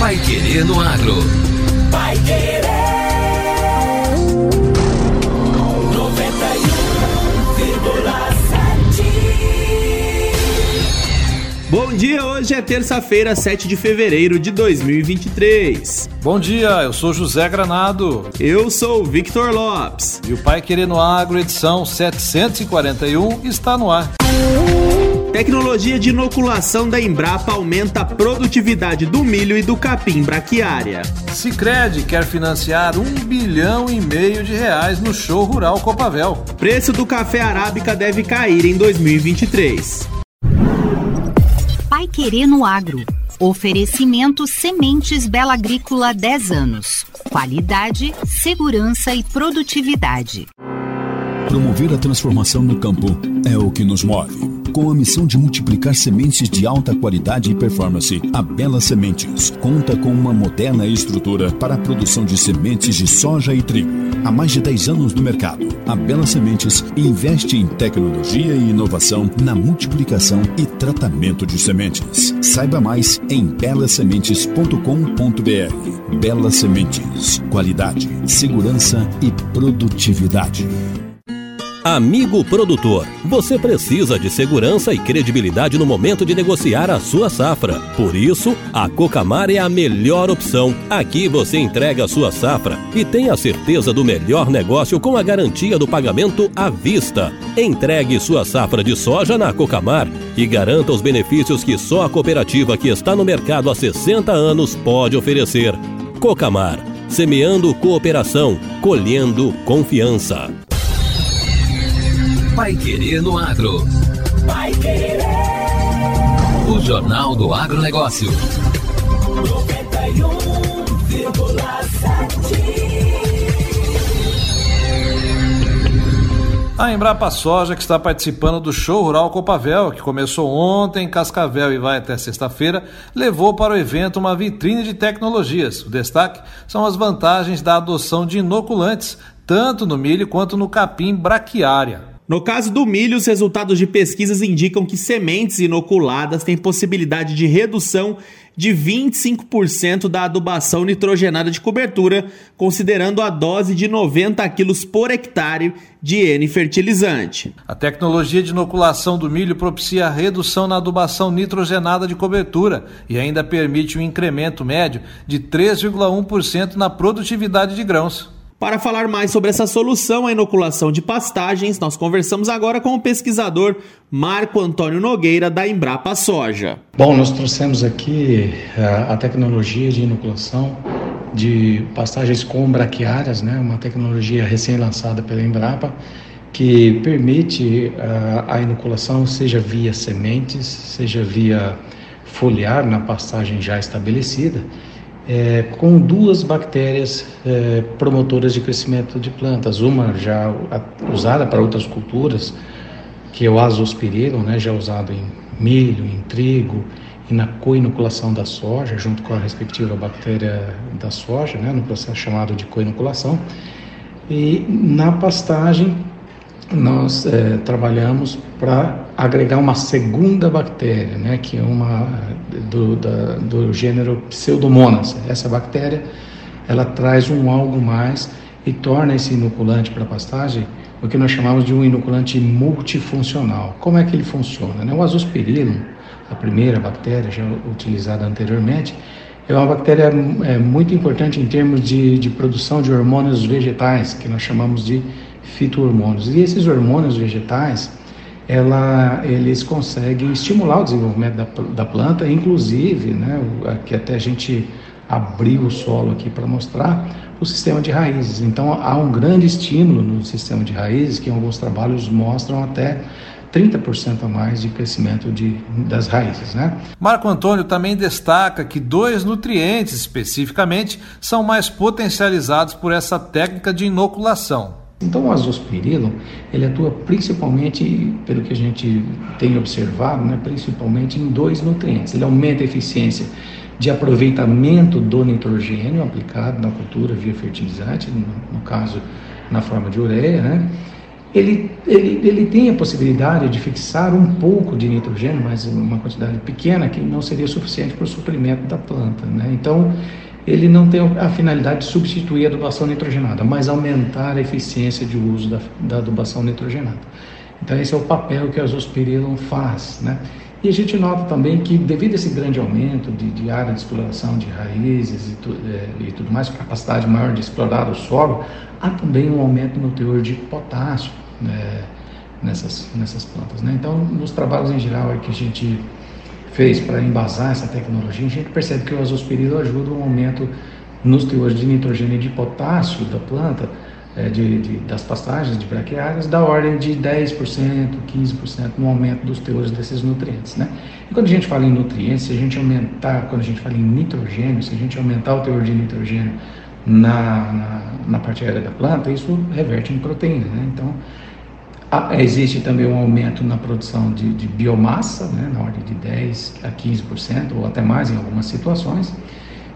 Pai Querer no Agro. Pai Querer. 91,7. Bom dia, hoje é terça-feira, 7 de fevereiro de 2023. Bom dia, eu sou José Granado. Eu sou Victor Lopes. E o Pai Querendo Agro, edição 741, está no ar. Tecnologia de inoculação da Embrapa aumenta a produtividade do milho e do capim braquiária. Sicredi quer financiar um bilhão e meio de reais no show rural Copavel. Preço do café arábica deve cair em 2023. Pai Querendo Agro. Oferecimento Sementes Bela Agrícola 10 anos. Qualidade, segurança e produtividade. Promover a transformação no campo é o que nos move. Com a missão de multiplicar sementes de alta qualidade e performance, a Bela Sementes conta com uma moderna estrutura para a produção de sementes de soja e trigo. Há mais de 10 anos no mercado, a Bela Sementes investe em tecnologia e inovação na multiplicação e tratamento de sementes. Saiba mais em belasementes.com.br. Bela Sementes, qualidade, segurança e produtividade. Amigo produtor, você precisa de segurança e credibilidade no momento de negociar a sua safra. Por isso, a Cocamar é a melhor opção. Aqui você entrega a sua safra e tem a certeza do melhor negócio com a garantia do pagamento à vista. Entregue sua safra de soja na Cocamar e garanta os benefícios que só a cooperativa que está no mercado há 60 anos pode oferecer. Cocamar, semeando cooperação, colhendo confiança. Pai Querer no Agro. Pai Querer. O Jornal do Agronegócio. 91,7. A Embrapa Soja, que está participando do Show Rural Copavel, que começou ontem em Cascavel e vai até sexta-feira, levou para o evento uma vitrine de tecnologias. O destaque são as vantagens da adoção de inoculantes, tanto no milho quanto no capim braquiária. No caso do milho, os resultados de pesquisas indicam que sementes inoculadas têm possibilidade de redução de 25% da adubação nitrogenada de cobertura, considerando a dose de 90 kg por hectare de N fertilizante. A tecnologia de inoculação do milho propicia a redução na adubação nitrogenada de cobertura e ainda permite um incremento médio de 3,1% na produtividade de grãos. Para falar mais sobre essa solução, a inoculação de pastagens, nós conversamos agora com o pesquisador Marco Antônio Nogueira, da Embrapa Soja. Bom, nós trouxemos aqui a, a tecnologia de inoculação de pastagens com braquiárias, né? uma tecnologia recém-lançada pela Embrapa, que permite a, a inoculação seja via sementes, seja via foliar na pastagem já estabelecida, é, com duas bactérias é, promotoras de crescimento de plantas. Uma já usada para outras culturas, que é o azospirilo, né, já usado em milho, em trigo e na coinoculação da soja, junto com a respectiva bactéria da soja, né, no processo chamado de coinoculação. E na pastagem, nós é, trabalhamos para agregar uma segunda bactéria, né, que é uma do, da, do gênero Pseudomonas. Essa bactéria, ela traz um algo mais e torna esse inoculante para pastagem o que nós chamamos de um inoculante multifuncional. Como é que ele funciona? Né? O azospirillum, a primeira bactéria já utilizada anteriormente, é uma bactéria é, muito importante em termos de, de produção de hormônios vegetais, que nós chamamos de fitohormônios. E esses hormônios vegetais, ela, eles conseguem estimular o desenvolvimento da, da planta, inclusive, né, que até a gente abriu o solo aqui para mostrar, o sistema de raízes. Então há um grande estímulo no sistema de raízes, que em alguns trabalhos mostram até 30% a mais de crescimento de, das raízes. Né? Marco Antônio também destaca que dois nutrientes especificamente são mais potencializados por essa técnica de inoculação. Então o azospirilo, ele atua principalmente, pelo que a gente tem observado, né, principalmente em dois nutrientes. Ele aumenta a eficiência de aproveitamento do nitrogênio aplicado na cultura via fertilizante, no, no caso na forma de ureia, né? ele, ele, ele tem a possibilidade de fixar um pouco de nitrogênio, mas uma quantidade pequena que não seria suficiente para o suprimento da planta. Né? Então, ele não tem a finalidade de substituir a adubação nitrogenada, mas aumentar a eficiência de uso da, da adubação nitrogenada. Então, esse é o papel que a Zospirillum faz. Né? E a gente nota também que, devido a esse grande aumento de, de área de exploração de raízes e, tu, é, e tudo mais, capacidade maior de explorar o solo, há também um aumento no teor de potássio né, nessas, nessas plantas. Né? Então, nos trabalhos em geral que a gente fez para embasar essa tecnologia, a gente percebe que o azospirilo ajuda um aumento nos teores de nitrogênio e de potássio da planta, é, de, de, das pastagens de braquiárias, da ordem de 10%, 15% no aumento dos teores desses nutrientes. Né? E quando a gente fala em nutrientes, se a gente aumentar, quando a gente fala em nitrogênio, se a gente aumentar o teor de nitrogênio na, na, na parte aérea da planta, isso reverte em proteína. Né? Então, existe também um aumento na produção de, de biomassa, né, na ordem de 10% a 15%, ou até mais em algumas situações.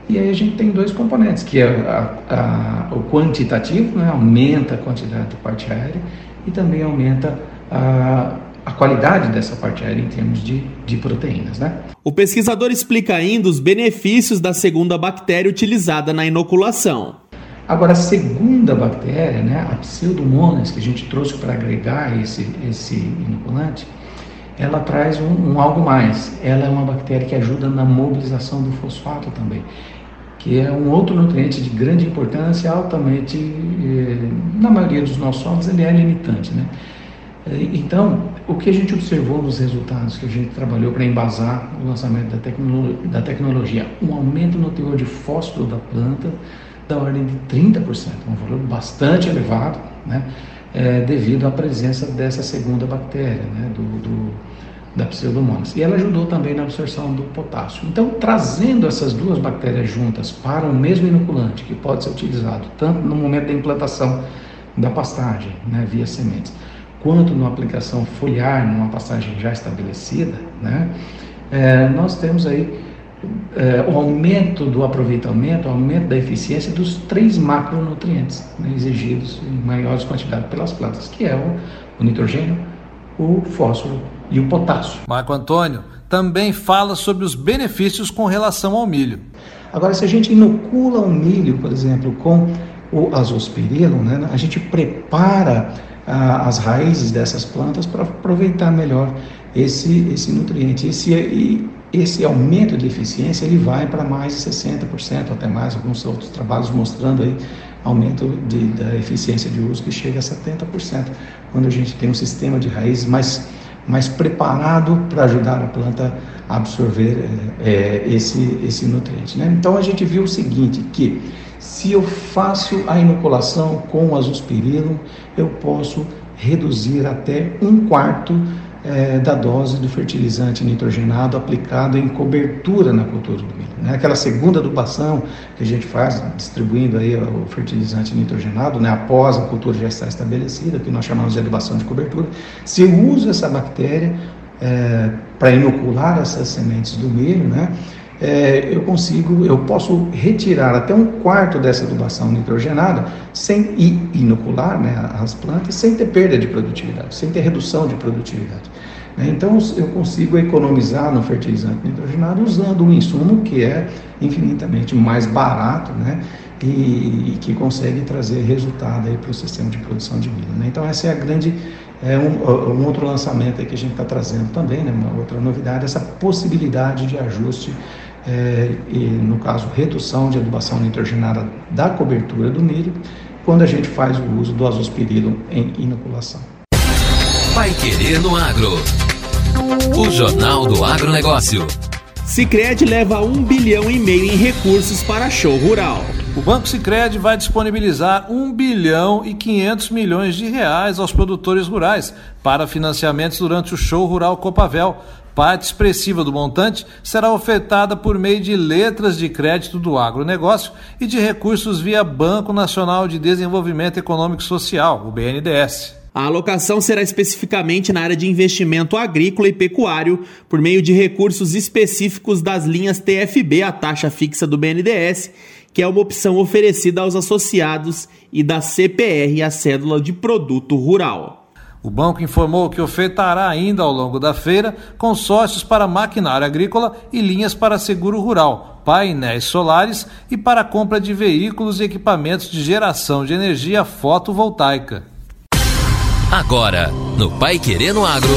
E aí a gente tem dois componentes, que é a, a, o quantitativo, né, aumenta a quantidade de parte aérea, e também aumenta a, a qualidade dessa parte aérea em termos de, de proteínas. Né? O pesquisador explica ainda os benefícios da segunda bactéria utilizada na inoculação. Agora, a segunda bactéria, né, a Pseudomonas, que a gente trouxe para agregar esse, esse inoculante, ela traz um, um, algo mais. Ela é uma bactéria que ajuda na mobilização do fosfato também, que é um outro nutriente de grande importância, altamente, eh, na maioria dos nossos solos, ele é limitante. Né? Eh, então, o que a gente observou nos resultados que a gente trabalhou para embasar o lançamento da, tecno da tecnologia, um aumento no teor de fósforo da planta, da ordem de 30%, um valor bastante elevado, né, é, devido à presença dessa segunda bactéria, né, do, do, da Pseudomonas. E ela ajudou também na absorção do potássio. Então, trazendo essas duas bactérias juntas para o mesmo inoculante, que pode ser utilizado tanto no momento da implantação da pastagem, né, via sementes, quanto numa aplicação foliar, numa pastagem já estabelecida, né, é, nós temos aí é, o aumento do aproveitamento, o aumento da eficiência dos três macronutrientes né, exigidos em maiores quantidades pelas plantas, que é o, o nitrogênio, o fósforo e o potássio. Marco Antônio também fala sobre os benefícios com relação ao milho. Agora, se a gente inocula o milho, por exemplo, com o azospirilo, né, a gente prepara ah, as raízes dessas plantas para aproveitar melhor esse, esse nutriente. Esse, e esse aumento de eficiência ele vai para mais de 60%, até mais, alguns outros trabalhos mostrando aí aumento de, da eficiência de uso que chega a 70%, quando a gente tem um sistema de raízes mais, mais preparado para ajudar a planta a absorver é, esse, esse nutriente. Né? Então a gente viu o seguinte, que se eu faço a inoculação com azospirilo, eu posso reduzir até um quarto é, da dose do fertilizante nitrogenado aplicado em cobertura na cultura do milho. Né? Aquela segunda adubação que a gente faz distribuindo aí o fertilizante nitrogenado, né, após a cultura já estar estabelecida, que nós chamamos de adubação de cobertura, se uso essa bactéria é, para inocular essas sementes do milho, né, é, eu consigo, eu posso retirar até um quarto dessa adubação nitrogenada sem inocular né, as plantas, sem ter perda de produtividade, sem ter redução de produtividade. Né? Então eu consigo economizar no fertilizante nitrogenado usando um insumo que é infinitamente mais barato, né? E, e que consegue trazer resultado para o sistema de produção de milho. Né? Então essa é a grande é um, um outro lançamento que a gente está trazendo também, né? uma outra novidade, essa possibilidade de ajuste é, e, no caso, redução de adubação nitrogenada da cobertura do milho, quando a gente faz o uso do azospirilo em inoculação. Vai Querer no Agro. O Jornal do Agronegócio. Sicredi leva um bilhão e meio em recursos para show rural. O Banco Sicredi vai disponibilizar 1 bilhão e 500 milhões de reais aos produtores rurais para financiamentos durante o show rural Copavel. Parte expressiva do montante será ofertada por meio de letras de crédito do agronegócio e de recursos via Banco Nacional de Desenvolvimento Econômico e Social, o BNDES. A alocação será especificamente na área de investimento agrícola e pecuário, por meio de recursos específicos das linhas TFB, a taxa fixa do BNDES, que é uma opção oferecida aos associados, e da CPR, a cédula de produto rural. O banco informou que ofertará ainda ao longo da feira consórcios para maquinário agrícola e linhas para seguro rural, painéis solares e para a compra de veículos e equipamentos de geração de energia fotovoltaica. Agora, no Pai Querendo Agro.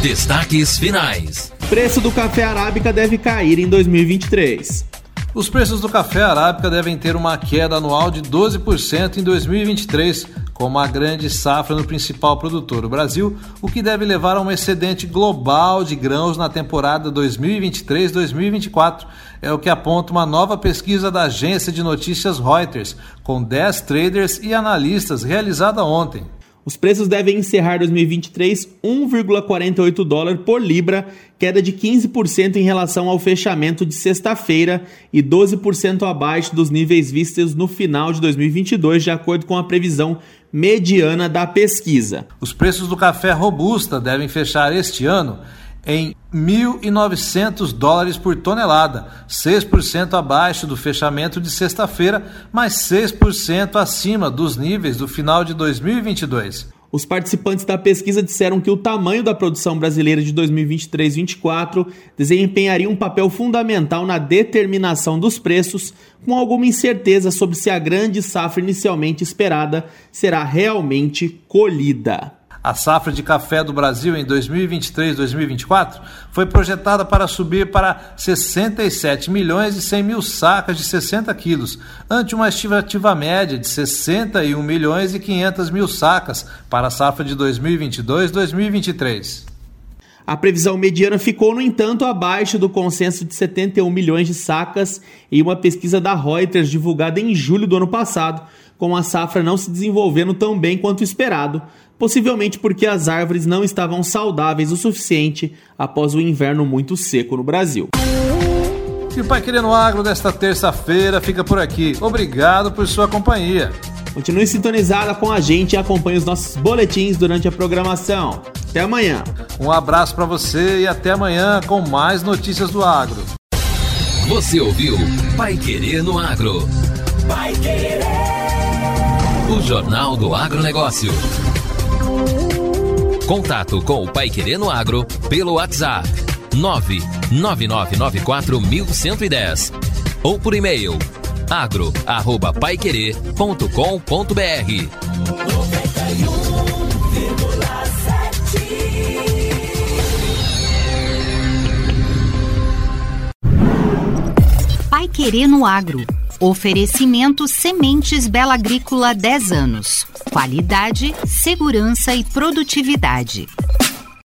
Destaques finais. Preço do café arábica deve cair em 2023. Os preços do café arábica devem ter uma queda anual de 12% em 2023, com uma grande safra no principal produtor, o Brasil, o que deve levar a um excedente global de grãos na temporada 2023-2024. É o que aponta uma nova pesquisa da agência de notícias Reuters, com 10 traders e analistas realizada ontem. Os preços devem encerrar 2023 1,48 dólar por libra, queda de 15% em relação ao fechamento de sexta-feira e 12% abaixo dos níveis vistos no final de 2022, de acordo com a previsão mediana da pesquisa. Os preços do café robusta devem fechar este ano em 1.900 dólares por tonelada, 6% abaixo do fechamento de sexta-feira, mas 6% acima dos níveis do final de 2022. Os participantes da pesquisa disseram que o tamanho da produção brasileira de 2023-24 desempenharia um papel fundamental na determinação dos preços, com alguma incerteza sobre se a grande safra inicialmente esperada será realmente colhida. A safra de café do Brasil em 2023-2024 foi projetada para subir para 67 milhões e 100 mil sacas de 60 quilos, ante uma estimativa média de 61 milhões e 500 mil sacas para a safra de 2022-2023. A previsão mediana ficou, no entanto, abaixo do consenso de 71 milhões de sacas em uma pesquisa da Reuters divulgada em julho do ano passado, com a safra não se desenvolvendo tão bem quanto esperado, possivelmente porque as árvores não estavam saudáveis o suficiente após o inverno muito seco no Brasil. E o Pai Querendo Agro desta terça-feira fica por aqui. Obrigado por sua companhia. Continue sintonizada com a gente e acompanhe os nossos boletins durante a programação. Até amanhã. Um abraço para você e até amanhã com mais notícias do agro. Você ouviu Pai Querer no Agro. Pai Querer. O Jornal do Agronegócio. Contato com o Pai Querer no Agro pelo WhatsApp 999941110 ou por e-mail agro@paiquerer.com.br. Querer no Agro. Oferecimento Sementes Bela Agrícola 10 anos. Qualidade, segurança e produtividade.